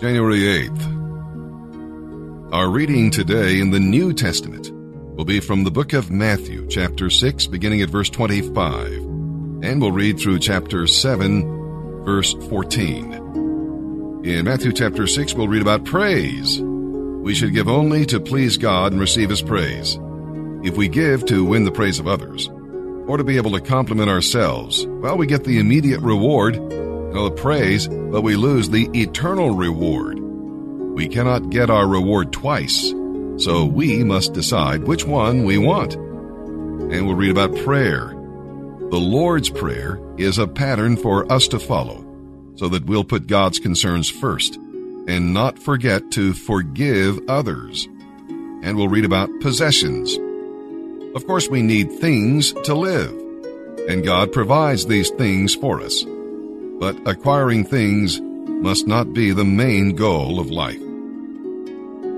January 8th. Our reading today in the New Testament will be from the book of Matthew, chapter 6, beginning at verse 25, and we'll read through chapter 7, verse 14. In Matthew chapter 6, we'll read about praise. We should give only to please God and receive His praise. If we give to win the praise of others, or to be able to compliment ourselves, well, we get the immediate reward, the praise, but we lose the eternal reward. We cannot get our reward twice, so we must decide which one we want. And we'll read about prayer. The Lord's Prayer is a pattern for us to follow so that we'll put God's concerns first and not forget to forgive others. And we'll read about possessions. Of course, we need things to live, and God provides these things for us. But acquiring things must not be the main goal of life.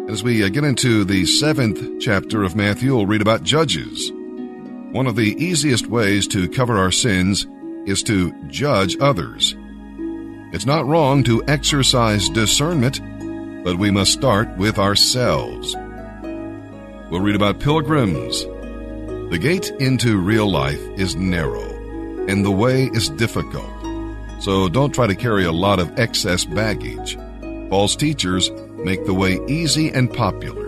As we uh, get into the seventh chapter of Matthew, we'll read about judges. One of the easiest ways to cover our sins is to judge others. It's not wrong to exercise discernment, but we must start with ourselves. We'll read about pilgrims the gate into real life is narrow, and the way is difficult. So don't try to carry a lot of excess baggage. False teachers make the way easy and popular.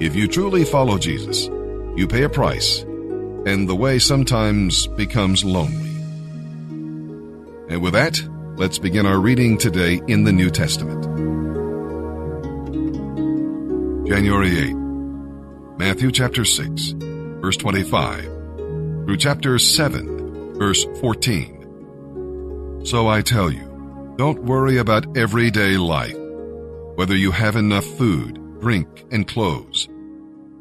If you truly follow Jesus, you pay a price, and the way sometimes becomes lonely. And with that, let's begin our reading today in the New Testament. January 8, Matthew chapter 6 verse 25, through chapter 7, verse 14. So I tell you, don't worry about everyday life, whether you have enough food, drink, and clothes.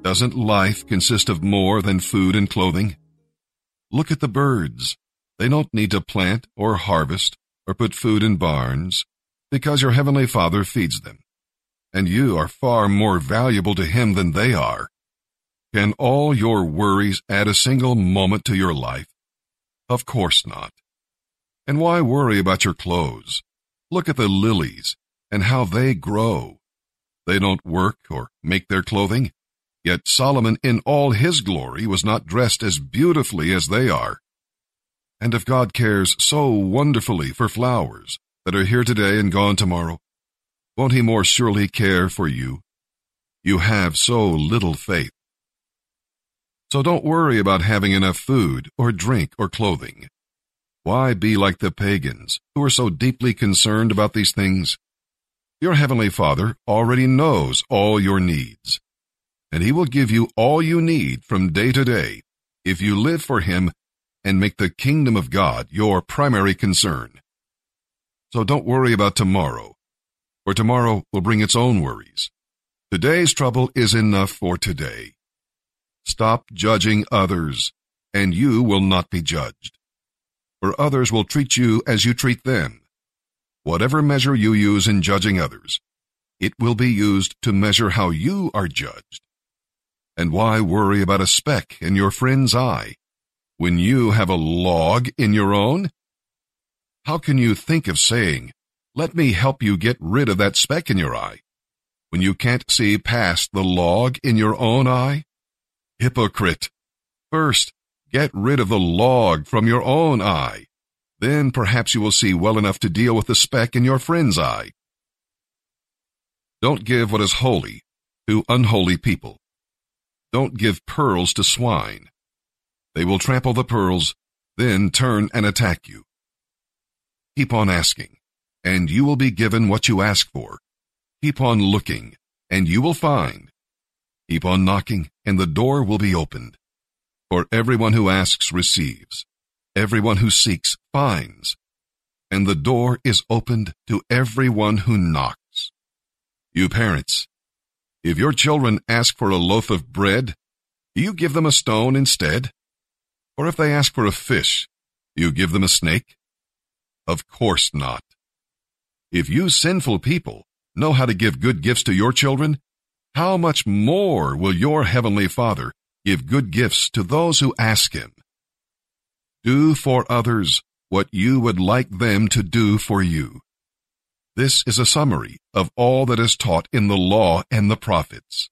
Doesn't life consist of more than food and clothing? Look at the birds. They don't need to plant or harvest or put food in barns because your heavenly Father feeds them. And you are far more valuable to Him than they are. Can all your worries add a single moment to your life? Of course not. And why worry about your clothes? Look at the lilies and how they grow. They don't work or make their clothing, yet Solomon in all his glory was not dressed as beautifully as they are. And if God cares so wonderfully for flowers that are here today and gone tomorrow, won't he more surely care for you? You have so little faith. So don't worry about having enough food or drink or clothing. Why be like the pagans who are so deeply concerned about these things? Your heavenly Father already knows all your needs, and he will give you all you need from day to day if you live for him and make the kingdom of God your primary concern. So don't worry about tomorrow, for tomorrow will bring its own worries. Today's trouble is enough for today. Stop judging others, and you will not be judged. For others will treat you as you treat them. Whatever measure you use in judging others, it will be used to measure how you are judged. And why worry about a speck in your friend's eye when you have a log in your own? How can you think of saying, let me help you get rid of that speck in your eye, when you can't see past the log in your own eye? Hypocrite! First, get rid of the log from your own eye. Then perhaps you will see well enough to deal with the speck in your friend's eye. Don't give what is holy to unholy people. Don't give pearls to swine. They will trample the pearls, then turn and attack you. Keep on asking, and you will be given what you ask for. Keep on looking, and you will find. Keep on knocking, and the door will be opened. For everyone who asks receives, everyone who seeks finds, and the door is opened to everyone who knocks. You parents, if your children ask for a loaf of bread, do you give them a stone instead? Or if they ask for a fish, do you give them a snake? Of course not. If you sinful people know how to give good gifts to your children, how much more will your heavenly Father give good gifts to those who ask him? Do for others what you would like them to do for you. This is a summary of all that is taught in the law and the prophets.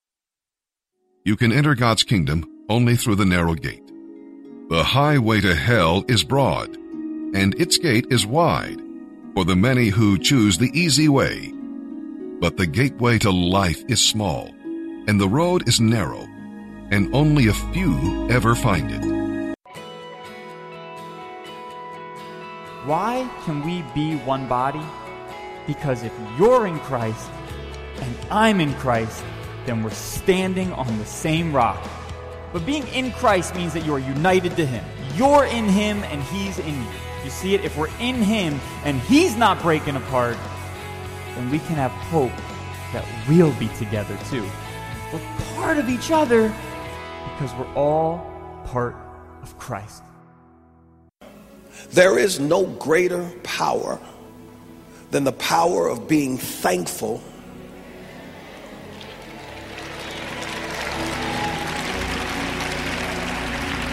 You can enter God's kingdom only through the narrow gate. The highway to hell is broad, and its gate is wide for the many who choose the easy way. But the gateway to life is small, and the road is narrow, and only a few ever find it. Why can we be one body? Because if you're in Christ and I'm in Christ, then we're standing on the same rock. But being in Christ means that you are united to Him. You're in Him and He's in you. You see it? If we're in Him and He's not breaking apart, then we can have hope that we'll be together too. We're part of each other because we're all part of Christ. There is no greater power than the power of being thankful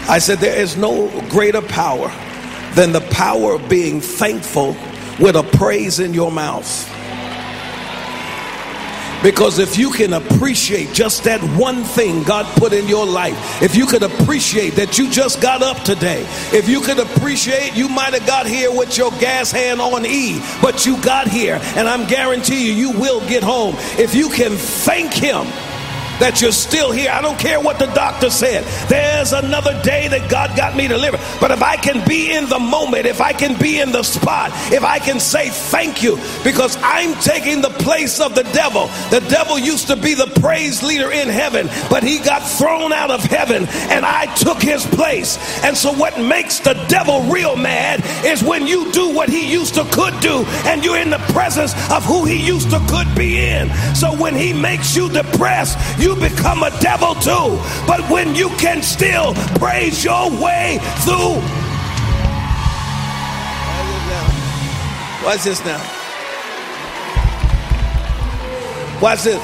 I said, There is no greater power than the power of being thankful with a praise in your mouth. Because if you can appreciate just that one thing God put in your life, if you could appreciate that you just got up today, if you could appreciate you might have got here with your gas hand on E, but you got here, and I'm guarantee you, you will get home. If you can thank Him that you're still here. I don't care what the doctor said. There's another day that God got me to live. But if I can be in the moment, if I can be in the spot, if I can say thank you, because I'm taking the place of the devil. The devil used to be the praise leader in heaven, but he got thrown out of heaven and I took his place. And so what makes the devil real mad is when you do what he used to could do and you're in the presence of who he used to could be in. So when he makes you depressed, become a devil too. But when you can still praise your way through. Watch this now. Watch this.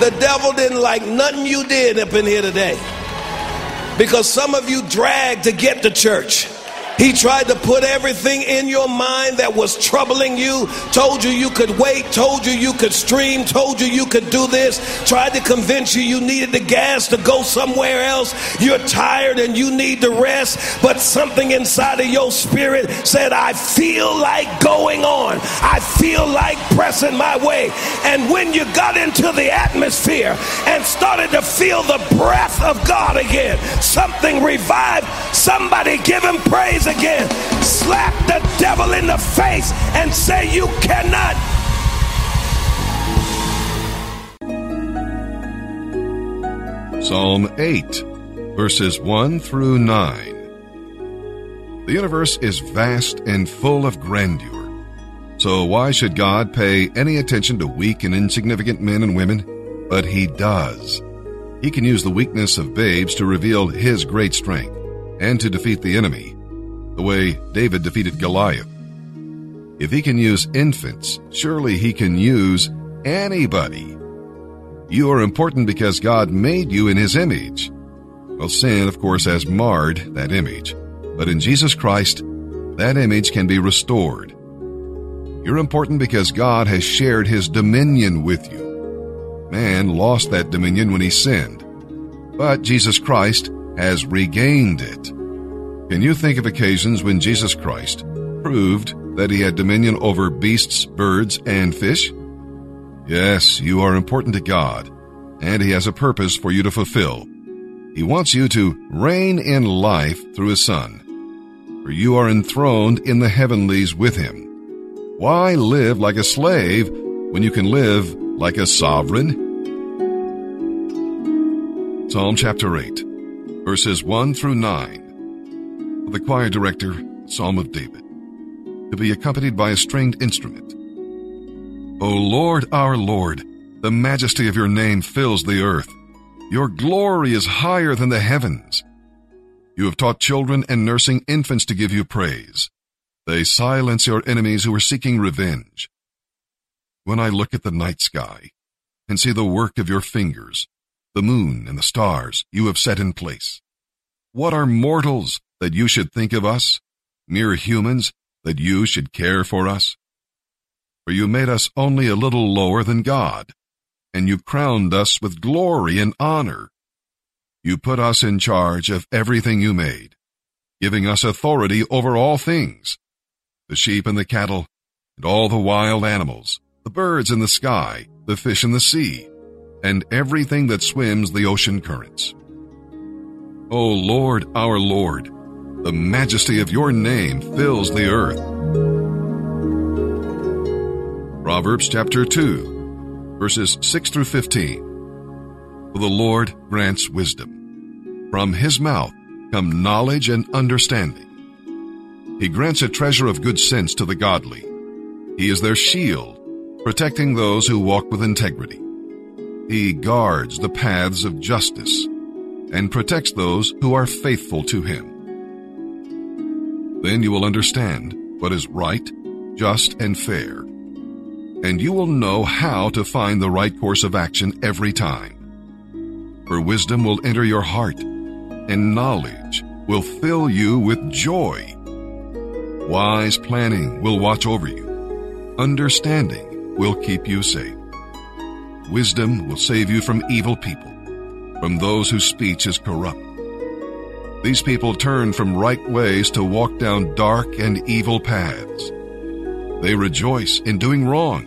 The devil didn't like nothing you did up in here today. Because some of you dragged to get to church. He tried to put everything in your mind that was troubling you, told you you could wait, told you you could stream, told you you could do this, tried to convince you you needed the gas to go somewhere else. You're tired and you need to rest, but something inside of your spirit said, I feel like going on. I feel like pressing my way. And when you got into the atmosphere and started to feel the breath of God again, something revived. Somebody give him praise again. Slap the devil in the face and say, You cannot. Psalm 8, verses 1 through 9. The universe is vast and full of grandeur. So why should God pay any attention to weak and insignificant men and women? But He does. He can use the weakness of babes to reveal His great strength and to defeat the enemy, the way David defeated Goliath. If He can use infants, surely He can use anybody. You are important because God made you in His image. Well, sin, of course, has marred that image. But in Jesus Christ, that image can be restored. You're important because God has shared His dominion with you. Man lost that dominion when he sinned. But Jesus Christ has regained it. Can you think of occasions when Jesus Christ proved that he had dominion over beasts, birds, and fish? Yes, you are important to God, and He has a purpose for you to fulfill. He wants you to reign in life through His Son, for you are enthroned in the heavenlies with Him. Why live like a slave when you can live like a sovereign? Psalm chapter 8, verses 1 through 9. The choir director, Psalm of David, to be accompanied by a stringed instrument. O Lord, our Lord, the majesty of your name fills the earth. Your glory is higher than the heavens. You have taught children and nursing infants to give you praise. They silence your enemies who are seeking revenge. When I look at the night sky and see the work of your fingers, the moon and the stars you have set in place, what are mortals that you should think of us, mere humans that you should care for us? For you made us only a little lower than God, and you crowned us with glory and honor. You put us in charge of everything you made, giving us authority over all things, the sheep and the cattle, and all the wild animals, the birds in the sky, the fish in the sea, and everything that swims the ocean currents. O Lord, our Lord, the majesty of your name fills the earth. Proverbs chapter 2, verses 6 through 15. For the Lord grants wisdom. From his mouth come knowledge and understanding. He grants a treasure of good sense to the godly. He is their shield, protecting those who walk with integrity. He guards the paths of justice and protects those who are faithful to him. Then you will understand what is right, just, and fair, and you will know how to find the right course of action every time. For wisdom will enter your heart, and knowledge will fill you with joy. Wise planning will watch over you. Understanding will keep you safe. Wisdom will save you from evil people, from those whose speech is corrupt. These people turn from right ways to walk down dark and evil paths. They rejoice in doing wrong,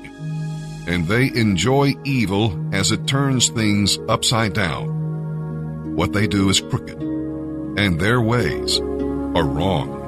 and they enjoy evil as it turns things upside down. What they do is crooked, and their ways are wrong.